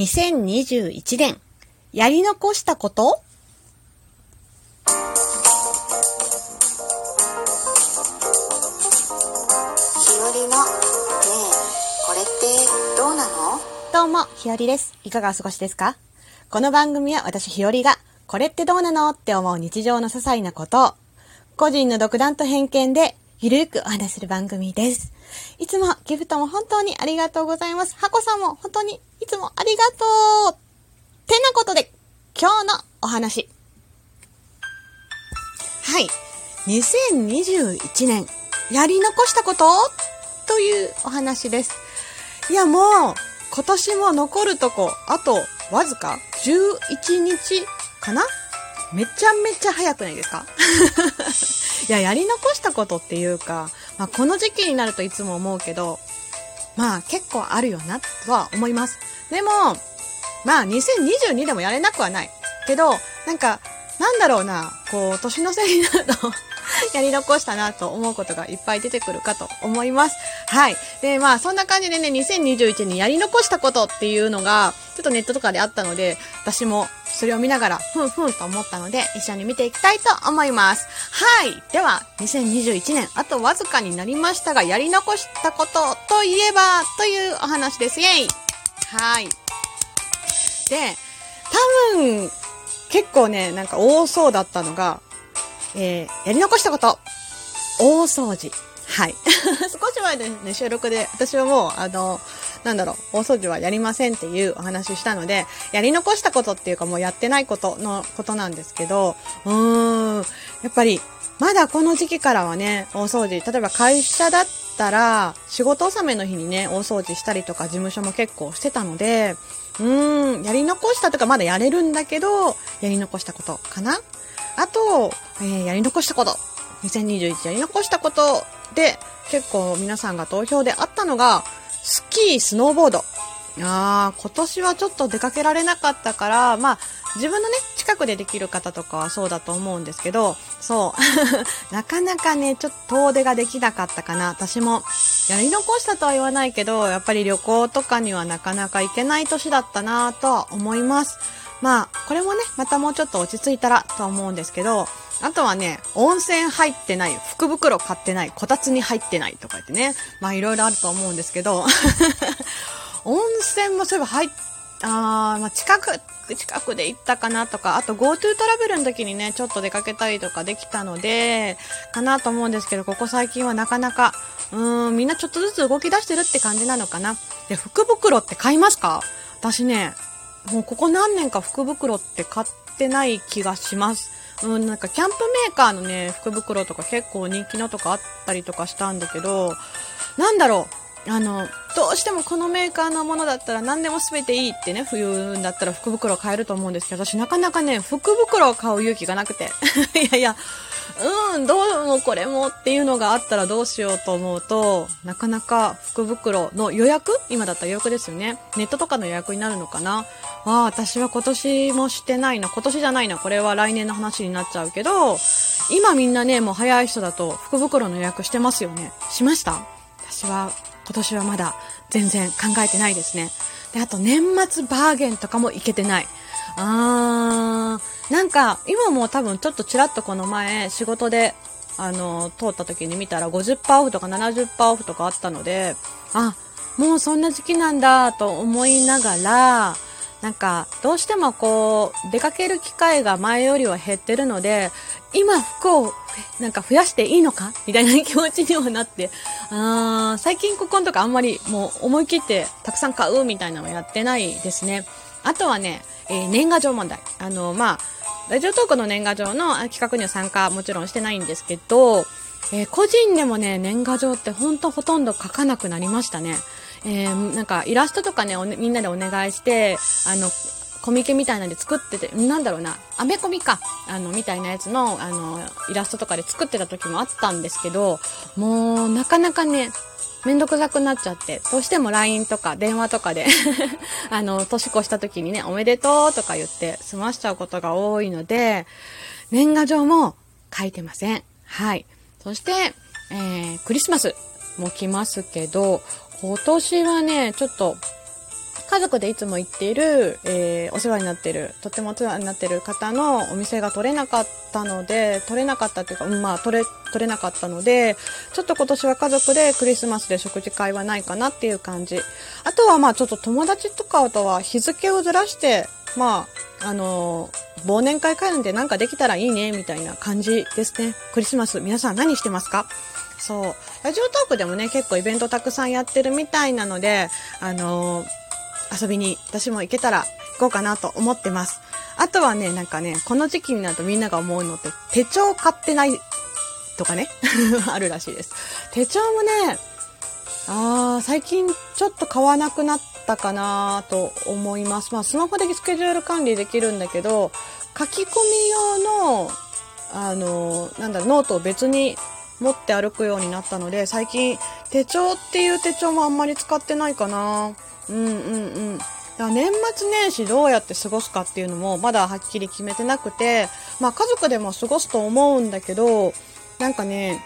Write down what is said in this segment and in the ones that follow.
2021年、やり残したこと？ひよりのねえこれってどうなの？どうも、ひよりです。いかがお過ごしですか？この番組は私ひよりが、これってどうなの？って思う日常の些細なことを、個人の独断と偏見で、ゆるくお話しする番組です。いつもギフトも本当にありがとうございます。ハコさんも本当にいつもありがとうてなことで、今日のお話。はい。2021年、やり残したこと？というお話です。いや、もう、今年も残るとこ、あと、わずか11日かな？めちゃめちゃ早くないですか？いや、やり残したことっていうか、まあ、この時期になるといつも思うけど、まあ、結構あるよな、とは思います。でも、まあ、2022でもやれなくはない。けど、なんか、なんだろうな、こう、年の瀬になると、やり残したなと思うことがいっぱい出てくるかと思います。はい。で、まあ、そんな感じでね、2021にやり残したことっていうのが、ちょっとネットとかであったので、私もそれを見ながら、ふんふんと思ったので、一緒に見ていきたいと思います。はい。では、2021年、あとわずかになりましたが、やり残したことといえば、というお話です。イェイはい。で、多分、結構ね、なんか多そうだったのが、えー、やり残したこと。大掃除。はい。少し前でね、収録で、私はもう、あの、なんだろう、大掃除はやりませんっていうお話したので、やり残したことっていうかもうやってないことのことなんですけど、うーん、やっぱり、まだこの時期からはね、大掃除、例えば会社だったら、仕事納めの日にね、大掃除したりとか事務所も結構してたので、うん、やり残したとかまだやれるんだけど、やり残したことかな？あと、えー、やり残したこと。2021やり残したことで、結構皆さんが投票であったのが、スキー、スノーボード。ああ、今年はちょっと出かけられなかったから、まあ、自分のね、近くでできる方とかはそうだと思うんですけど、そう。なかなかね、ちょっと遠出ができなかったかな。私も、やり残したとは言わないけど、やっぱり旅行とかにはなかなか行けない年だったなとは思います。まあ、これもね、またもうちょっと落ち着いたらと思うんですけど、あとはね、温泉入ってない、福袋買ってない、こたつに入ってないとか言ってね、まあいろいろあると思うんですけど、温泉もそういえば入ってあーまあ、近く、近くで行ったかなとか、あと GoTo トラベルの時にね、ちょっと出かけたりとかできたので、かなと思うんですけど、ここ最近はなかなか、うーん、みんなちょっとずつ動き出してるって感じなのかな。で、福袋って買いますか？私ね、もうここ何年か福袋って買ってない気がします。うん、なんかキャンプメーカーのね、福袋とか結構人気のとかあったりとかしたんだけど、なんだろう、あの、どうしてもこのメーカーのものだったら何でも全ていいってね、冬だったら福袋買えると思うんですけど、私なかなかね、福袋を買う勇気がなくて。いやいや、うん、どうもこれもっていうのがあったらどうしようと思うと、なかなか福袋の予約今だったら予約ですよね。ネットとかの予約になるのかなああ、私は今年もしてないな。今年じゃないな。これは来年の話になっちゃうけど、今みんなね、もう早い人だと福袋の予約してますよね。しました？私は今年はまだ全然考えてないですね。で、あと年末バーゲンとかも行けてない。あー、なんか今も多分ちょっとちらっとこの前仕事であの、通った時に見たら50%オフとか70%オフとかあったので、あ、もうそんな時期なんだと思いながら、なんか、どうしてもこう、出かける機会が前よりは減ってるので、今服をなんか増やしていいのかみたいな気持ちにはなって、あー最近ここのとかあんまりもう思い切ってたくさん買うみたいなのやってないですね。あとはね、えー年賀状問題。あの、まあ、ラジオトークの年賀状の企画には参加もちろんしてないんですけど、えー個人でもね、年賀状ってほんとほとんど書かなくなりましたね。えーなんかイラストとかねね、みんなでお願いして、あの、コミケみたいなんで作ってて、なんだろうな、アメコミか、あの、みたいなやつの、あの、イラストとかで作ってた時もあったんですけど、もう、なかなかね、めんどくさくなっちゃって、どうしても LINE とか電話とかで、あの、年越した時にね、おめでとうとか言って済ましちゃうことが多いので、年賀状も書いてません。はい。そして、えー、クリスマスも来ますけど、今年はね、ちょっと家族でいつも行っている、えー、お世話になってる、とってもお世話になってる方のお店が取れなかったので、取れなかったっていうか、うん、まあ、取れ、取れなかったので、ちょっと今年は家族でクリスマスで食事会はないかなっていう感じ。あとはまあ、ちょっと友達とかとは日付をずらして、まあ、あの、忘年会会んでなんかできたらいいね、みたいな感じですね。クリスマス、皆さん何してますか？そう。ラジオトークでもね、結構イベントたくさんやってるみたいなので、あの遊びに私も行けたら行こうかなと思ってます。あとはね、なんかね、この時期になるとみんなが思うのって手帳買ってないとかね、あるらしいです。手帳もね、あー、最近ちょっと買わなくなってたかなと思います。まあ、スマホでスケジュール管理できるんだけど、書き込み用の、あの、なんだ、ノートを別に持って歩くようになったので、最近手帳っていう手帳もあんまり使ってないかな。うんうんうん。だから年末年始どうやって過ごすかっていうのもまだはっきり決めてなくて、まあ家族でも過ごすと思うんだけど、なんかね、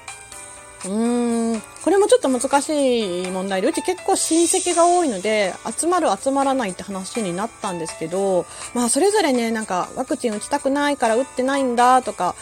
うーん、これもちょっと難しい問題で、うち結構親戚が多いので、集まる集まらないって話になったんですけど、まあそれぞれね、なんかワクチン打ちたくないから打ってないんだとか、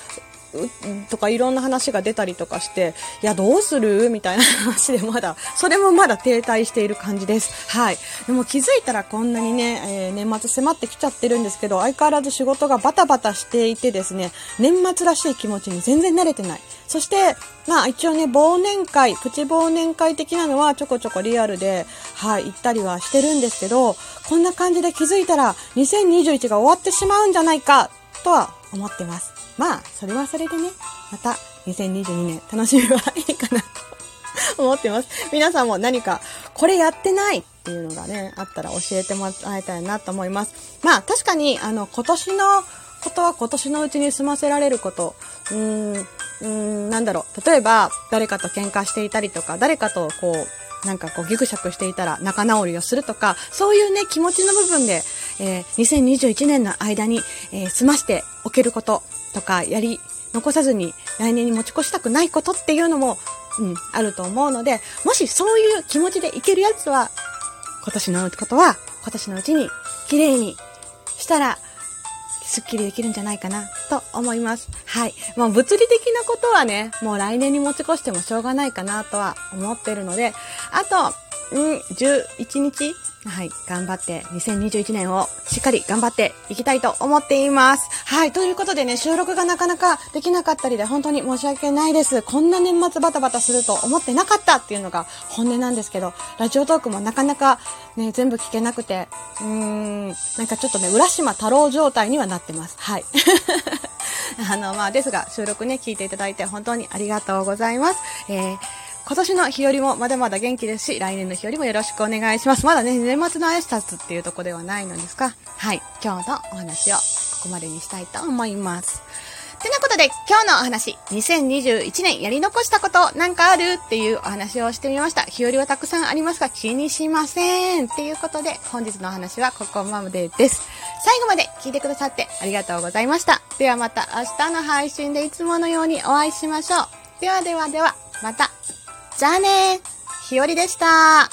とかいろんな話が出たりとかして、いや、どうする？みたいな話でまだ、それもまだ停滞している感じです。はい。でも気づいたらこんなにね、えー、年末迫ってきちゃってるんですけど、相変わらず仕事がバタバタしていてですね、年末らしい気持ちに全然慣れてない。そして、まあ一応ね、忘年会、プチ忘年会的なのはちょこちょこリアルで、はい、行ったりはしてるんですけど、こんな感じで気づいたら2021が終わってしまうんじゃないか、とは思ってます。まあ、それはそれでね、また2022年楽しみはいいかなと思ってます。皆さんも何かこれやってないっていうのがね、あったら教えてもらいたいなと思います。まあ、確かに、あの、今年のことは今年のうちに済ませられること、うーん、うーん、なんだろう。例えば、誰かと喧嘩していたりとか、誰かとこう、なんかこうギクシャクしていたら仲直りをするとか、そういうね、気持ちの部分で、えー、2021年の間に、えー、済ましておけることとか、やり残さずに来年に持ち越したくないことっていうのも、うん、あると思うので、もしそういう気持ちでいけるやつは、今年のことは、今年のうちに綺麗にしたら、すっきりできるんじゃないかなと思います。はい。もう物理的なことはね、もう来年に持ち越してもしょうがないかなとは思ってるので、あと、11日はい、頑張って、2021年をしっかり頑張っていきたいと思っています。はい、ということでね、収録がなかなかできなかったりで本当に申し訳ないです。こんな年末バタバタすると思ってなかったっていうのが本音なんですけど、ラジオトークもなかなかね、全部聞けなくて、うーん、なんかちょっとね、浦島太郎状態にはなってます。はい。あの、まあ、ですが、収録ね、聞いていただいて本当にありがとうございます。えー今年の日和もまだまだ元気ですし、来年の日和もよろしくお願いします。まだね、年末の挨拶っていうとこではないのですが、はい、今日のお話をここまでにしたいと思います。てなことで、今日のお話、2021年やり残したことなんかあるっていうお話をしてみました。日和はたくさんありますが気にしません。っていうことで、本日のお話はここまでです。最後まで聞いてくださってありがとうございました。ではまた明日の配信でいつものようにお会いしましょう。ではではでは、また。じゃあねひよりでした。